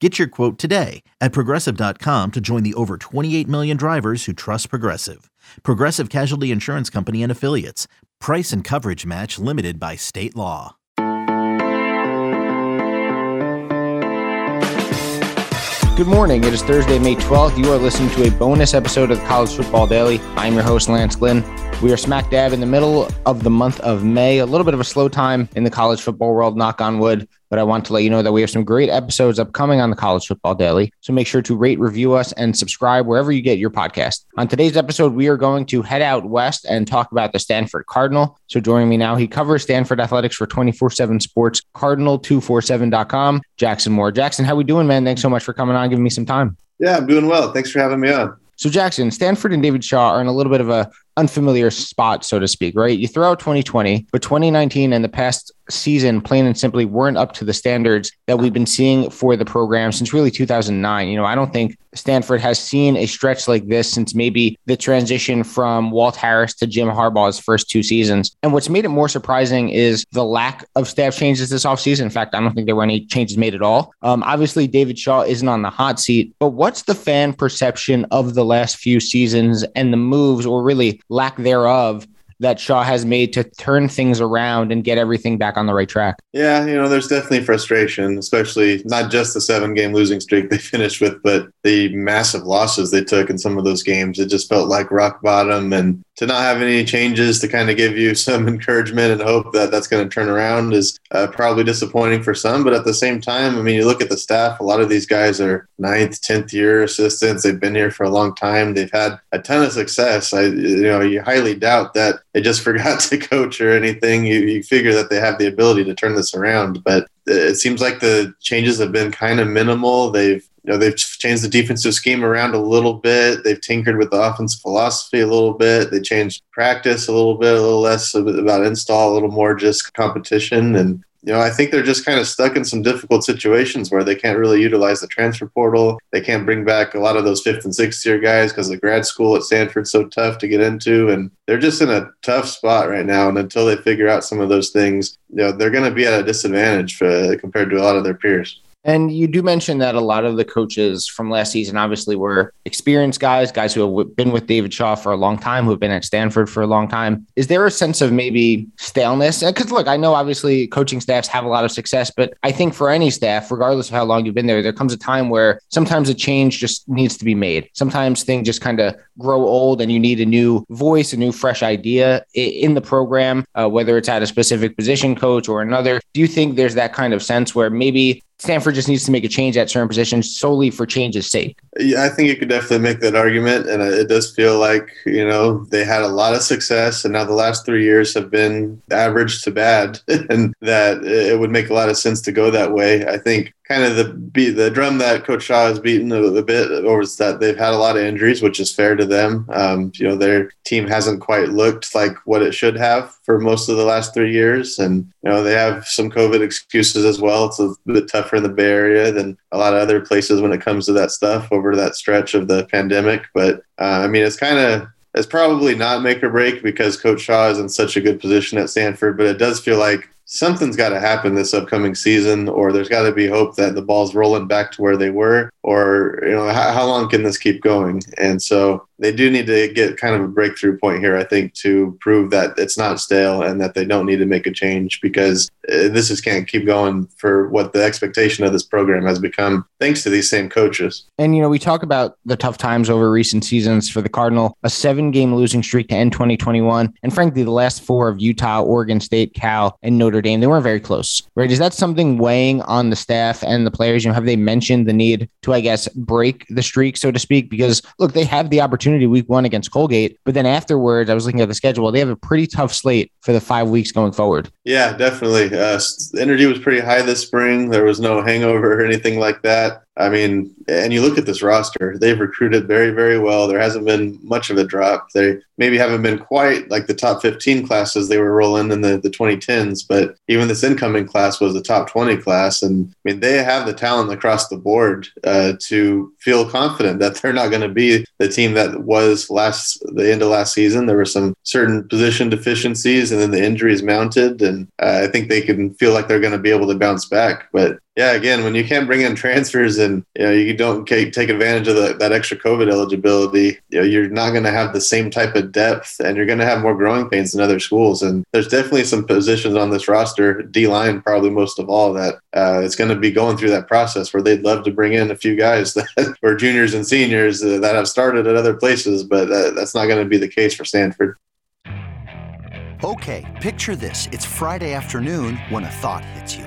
Get your quote today at progressive.com to join the over 28 million drivers who trust Progressive. Progressive Casualty Insurance Company and Affiliates. Price and coverage match limited by state law. Good morning. It is Thursday, May 12th. You are listening to a bonus episode of the College Football Daily. I'm your host, Lance Glinn. We are smack dab in the middle of the month of May. A little bit of a slow time in the college football world, knock on wood. But I want to let you know that we have some great episodes upcoming on the College Football Daily. So make sure to rate, review us, and subscribe wherever you get your podcast. On today's episode, we are going to head out west and talk about the Stanford Cardinal. So joining me now, he covers Stanford athletics for 24 7 sports, cardinal247.com. Jackson Moore. Jackson, how we doing, man? Thanks so much for coming on, giving me some time. Yeah, I'm doing well. Thanks for having me on. So Jackson, Stanford and David Shaw are in a little bit of a unfamiliar spot, so to speak, right? You throw out 2020, but 2019 and the past season, plain and simply, weren't up to the standards that we've been seeing for the program since really 2009. You know, I don't think Stanford has seen a stretch like this since maybe the transition from Walt Harris to Jim Harbaugh's first two seasons. And what's made it more surprising is the lack of staff changes this offseason. In fact, I don't think there were any changes made at all. Um, obviously, David Shaw isn't on the hot seat, but what's the fan perception of the last few seasons and the moves, or really lack thereof, that Shaw has made to turn things around and get everything back on the right track. Yeah, you know, there's definitely frustration, especially not just the seven game losing streak they finished with, but the massive losses they took in some of those games. It just felt like rock bottom. And to not have any changes to kind of give you some encouragement and hope that that's going to turn around is uh, probably disappointing for some. But at the same time, I mean, you look at the staff, a lot of these guys are ninth, 10th year assistants. They've been here for a long time. They've had a ton of success. I, you know, you highly doubt that they just forgot to coach or anything. You, you figure that they have the ability to turn this around. But it seems like the changes have been kind of minimal. They've you know they've changed the defensive scheme around a little bit. They've tinkered with the offensive philosophy a little bit. They changed practice a little bit, a little less about install, a little more just competition. And you know, I think they're just kind of stuck in some difficult situations where they can't really utilize the transfer portal. They can't bring back a lot of those fifth and sixth year guys because the grad school at Stanford's so tough to get into. And they're just in a tough spot right now. And until they figure out some of those things, you know, they're going to be at a disadvantage for, compared to a lot of their peers. And you do mention that a lot of the coaches from last season obviously were experienced guys, guys who have been with David Shaw for a long time, who have been at Stanford for a long time. Is there a sense of maybe staleness? Because look, I know obviously coaching staffs have a lot of success, but I think for any staff, regardless of how long you've been there, there comes a time where sometimes a change just needs to be made. Sometimes things just kind of grow old and you need a new voice, a new fresh idea in the program, uh, whether it's at a specific position coach or another. Do you think there's that kind of sense where maybe Stanford just needs to make a change at certain positions solely for change's sake. Yeah, I think you could definitely make that argument, and uh, it does feel like you know they had a lot of success, and now the last three years have been average to bad, and that it would make a lot of sense to go that way. I think kind of the beat the drum that Coach Shaw has beaten a, a bit over is that they've had a lot of injuries, which is fair to them. Um, you know, their team hasn't quite looked like what it should have for most of the last three years, and you know they have some COVID excuses as well. It's a bit tougher in the Bay Area than a lot of other places when it comes to that stuff over that stretch of the pandemic. But uh, I mean, it's kind of it's probably not make or break because Coach Shaw is in such a good position at Stanford, but it does feel like something's got to happen this upcoming season, or there's got to be hope that the ball's rolling back to where they were, or you know, how, how, long can this keep going? And so they do need to get kind of a breakthrough point here, I think, to prove that it's not stale and that they don't need to make a change because uh, this just can't keep going for what the expectation of this program has become, thanks to these same coaches. And you know, we talk about the tough times over recent seasons for the Cardinal, a seven-game losing streak to end 2021, and frankly, the last four of Utah, Oregon State, Cal, and Notre Dame, they weren't very close, right? Is that something weighing on the staff and the players? You know, have they mentioned the need to, I guess, break the streak, so to speak? Because look, they have the opportunity week one against Colgate, but then afterwards, I was looking at the schedule. They have a pretty tough slate for the five weeks going forward. Yeah, definitely. Uh, energy was pretty high this spring. There was no hangover or anything like that. I mean, and you look at this roster, they've recruited very, very well. There hasn't been much of a drop. They maybe haven't been quite like the top 15 classes they were rolling in the, the 2010s, but even this incoming class was the top 20 class. And I mean, they have the talent across the board uh, to feel confident that they're not going to be the team that was last, the end of last season. There were some certain position deficiencies and then the injuries mounted. And uh, I think they can feel like they're going to be able to bounce back. But yeah, again, when you can't bring in transfers and you know you don't take advantage of the, that extra COVID eligibility, you know you're not going to have the same type of depth, and you're going to have more growing pains than other schools. And there's definitely some positions on this roster, D line probably most of all, that uh, it's going to be going through that process where they'd love to bring in a few guys that are juniors and seniors that have started at other places, but uh, that's not going to be the case for Stanford. Okay, picture this: it's Friday afternoon when a thought hits you.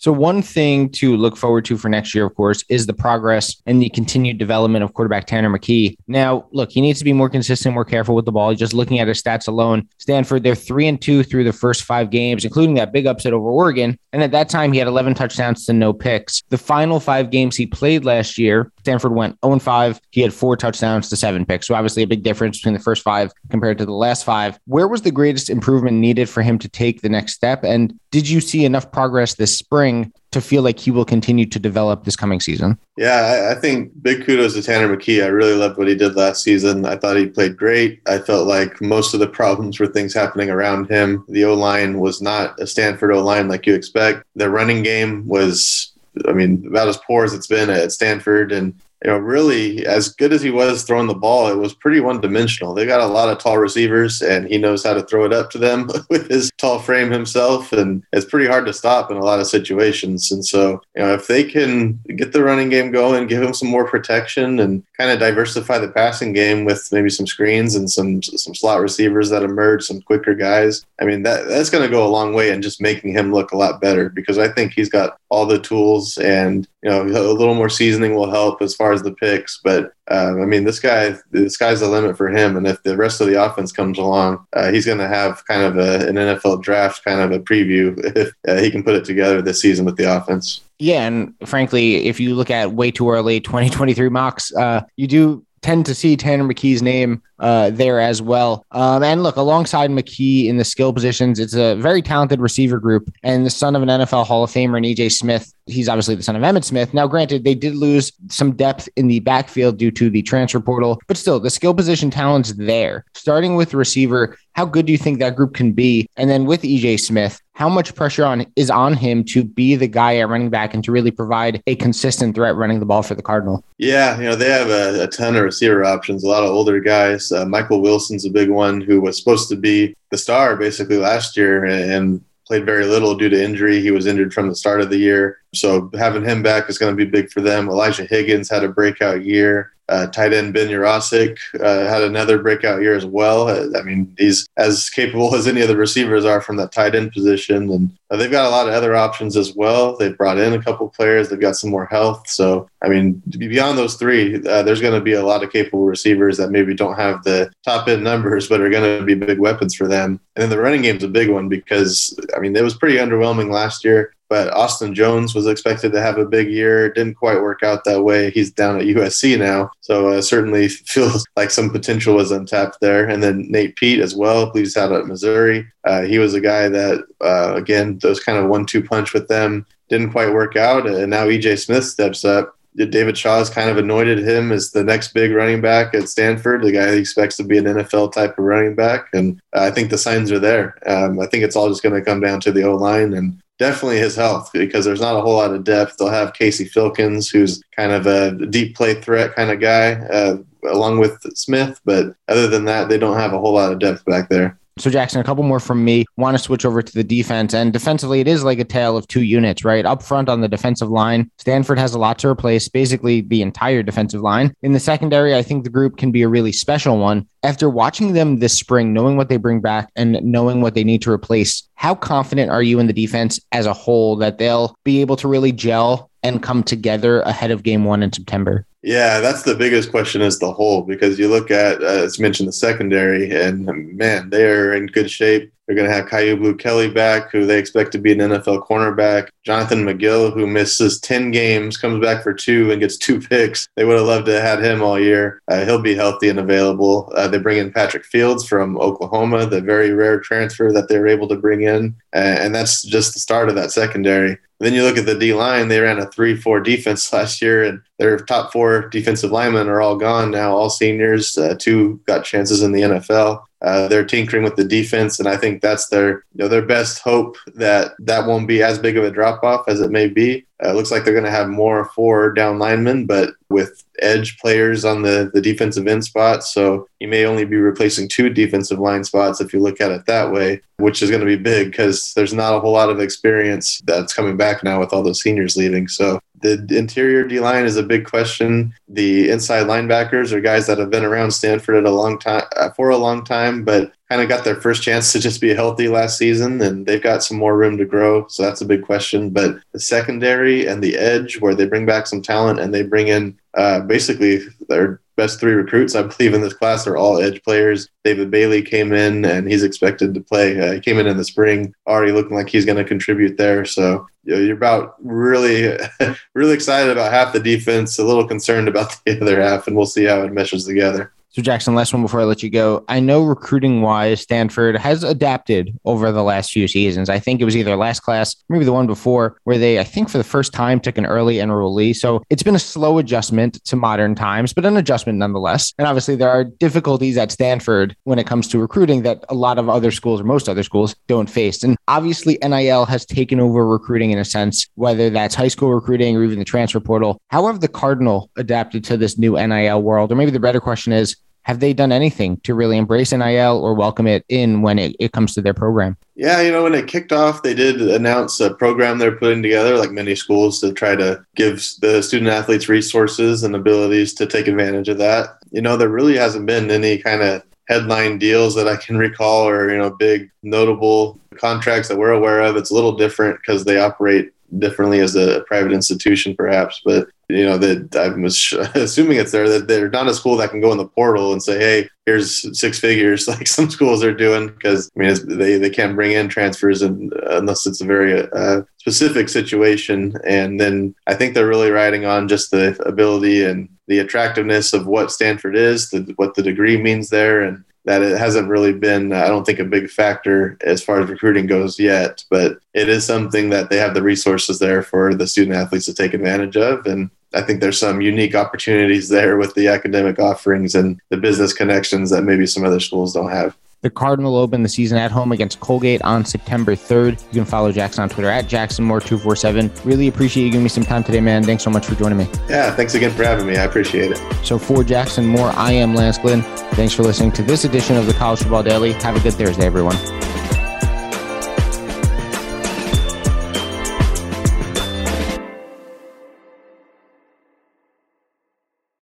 So, one thing to look forward to for next year, of course, is the progress and the continued development of quarterback Tanner McKee. Now, look, he needs to be more consistent, more careful with the ball. Just looking at his stats alone, Stanford, they're three and two through the first five games, including that big upset over Oregon. And at that time, he had 11 touchdowns to no picks. The final five games he played last year, Stanford went 0 5. He had four touchdowns to seven picks. So, obviously, a big difference between the first five compared to the last five. Where was the greatest improvement needed for him to take the next step? And did you see enough progress this spring to feel like he will continue to develop this coming season? Yeah, I, think big kudos to Tanner McKee. I really loved what he did last season. I thought he played great. I felt like most of the problems were things happening around him. The O line was not a Stanford O line like you expect. The running game was I mean, about as poor as it's been at Stanford. And you know, really, as good as he was throwing the ball, it was pretty one dimensional. They got a lot of tall receivers, and he knows how to throw it up to them with his tall frame himself. And it's pretty hard to stop in a lot of situations. And so, you know, if they can get the running game going, give him some more protection, and kind of diversify the passing game with maybe some screens and some some slot receivers that emerge, some quicker guys. I mean, that that's going to go a long way in just making him look a lot better because I think he's got all the tools, and you know, a little more seasoning will help as far as the picks, but um, I mean, this guy, the sky's the limit for him. And if the rest of the offense comes along, uh, he's going to have kind of a, an NFL draft kind of a preview if uh, he can put it together this season with the offense. Yeah, and frankly, if you look at way too early 2023 mocks, uh, you do tend to see Tanner McKee's name uh, there as well. Um, and look, alongside McKee in the skill positions, it's a very talented receiver group. And the son of an NFL Hall of Famer, and EJ Smith, he's obviously the son of Emmitt Smith. Now, granted, they did lose some depth in the backfield due to the transfer portal, but still, the skill position talent's there. Starting with receiver, how good do you think that group can be? And then with EJ Smith, how much pressure on is on him to be the guy at running back and to really provide a consistent threat running the ball for the Cardinal? Yeah, you know, they have a, a ton of receiver options, a lot of older guys. Uh, Michael Wilson's a big one who was supposed to be the star basically last year and, and played very little due to injury. He was injured from the start of the year. So having him back is going to be big for them. Elijah Higgins had a breakout year. Uh, tight end Ben Yurosek uh, had another breakout year as well. Uh, I mean, he's as capable as any of the receivers are from that tight end position, and uh, they've got a lot of other options as well. They've brought in a couple players. They've got some more health. So, I mean, beyond those three, uh, there's going to be a lot of capable receivers that maybe don't have the top end numbers, but are going to be big weapons for them. And then the running game's a big one because, I mean, it was pretty underwhelming last year but Austin Jones was expected to have a big year. It didn't quite work out that way. He's down at USC now, so uh, certainly feels like some potential was untapped there. And then Nate Peat as well, please out at Missouri. Uh, he was a guy that, uh, again, those kind of one-two punch with them didn't quite work out, and now EJ Smith steps up. David Shaw has kind of anointed him as the next big running back at Stanford, the guy he expects to be an NFL type of running back. And I think the signs are there. Um, I think it's all just going to come down to the O line and definitely his health because there's not a whole lot of depth. They'll have Casey Filkins, who's kind of a deep play threat kind of guy, uh, along with Smith. But other than that, they don't have a whole lot of depth back there. So, Jackson, a couple more from me. Want to switch over to the defense. And defensively, it is like a tale of two units, right? Up front on the defensive line, Stanford has a lot to replace, basically the entire defensive line. In the secondary, I think the group can be a really special one. After watching them this spring, knowing what they bring back and knowing what they need to replace, how confident are you in the defense as a whole that they'll be able to really gel and come together ahead of game one in September? Yeah, that's the biggest question as the whole because you look at, uh, as mentioned, the secondary, and man, they are in good shape. They're going to have Kyu Blu Kelly back, who they expect to be an NFL cornerback. Jonathan McGill, who misses 10 games, comes back for two and gets two picks. They would have loved to have had him all year. Uh, he'll be healthy and available. Uh, they bring in Patrick Fields from Oklahoma, the very rare transfer that they were able to bring in. and that's just the start of that secondary. Then you look at the D line, they ran a 3 4 defense last year, and their top four defensive linemen are all gone now, all seniors. Uh, two got chances in the NFL. Uh, they're tinkering with the defense, and I think that's their you know their best hope that that won't be as big of a drop off as it may be. Uh, it looks like they're going to have more four down linemen, but with edge players on the, the defensive end spot. So you may only be replacing two defensive line spots if you look at it that way, which is going to be big because there's not a whole lot of experience that's coming back now with all those seniors leaving. So the interior D line is a big question. The inside linebackers are guys that have been around Stanford at a long time uh, for a long time, but kind of got their first chance to just be healthy last season, and they've got some more room to grow. So that's a big question. But the secondary and the edge, where they bring back some talent and they bring in uh, basically their best three recruits, I believe, in this class are all edge players. David Bailey came in and he's expected to play. Uh, he came in in the spring, already looking like he's going to contribute there. So you know, you're about really, really excited about half the defense, a little concerned about the other half, and we'll see how it meshes together. So, Jackson, last one before I let you go. I know recruiting wise, Stanford has adapted over the last few seasons. I think it was either last class, maybe the one before, where they, I think, for the first time took an early enrollee. So it's been a slow adjustment to modern times, but an adjustment nonetheless. And obviously, there are difficulties at Stanford when it comes to recruiting that a lot of other schools or most other schools don't face. And obviously, NIL has taken over recruiting in a sense, whether that's high school recruiting or even the transfer portal. How have the Cardinal adapted to this new NIL world? Or maybe the better question is, have they done anything to really embrace NIL or welcome it in when it, it comes to their program? Yeah, you know, when it kicked off, they did announce a program they're putting together, like many schools, to try to give the student athletes resources and abilities to take advantage of that. You know, there really hasn't been any kind of headline deals that I can recall or, you know, big notable contracts that we're aware of. It's a little different because they operate differently as a private institution, perhaps. But you know that I'm assuming it's there that they're not a school that can go in the portal and say, "Hey, here's six figures," like some schools are doing, because I mean they they can't bring in transfers and, unless it's a very uh, specific situation. And then I think they're really riding on just the ability and the attractiveness of what Stanford is, the, what the degree means there, and that it hasn't really been, uh, I don't think, a big factor as far as recruiting goes yet. But it is something that they have the resources there for the student athletes to take advantage of. And I think there's some unique opportunities there with the academic offerings and the business connections that maybe some other schools don't have. The Cardinal open the season at home against Colgate on September 3rd. You can follow Jackson on Twitter at JacksonMore247. Really appreciate you giving me some time today, man. Thanks so much for joining me. Yeah, thanks again for having me. I appreciate it. So for Jackson Moore, I am Lance Glinn. Thanks for listening to this edition of the College Football Daily. Have a good Thursday, everyone.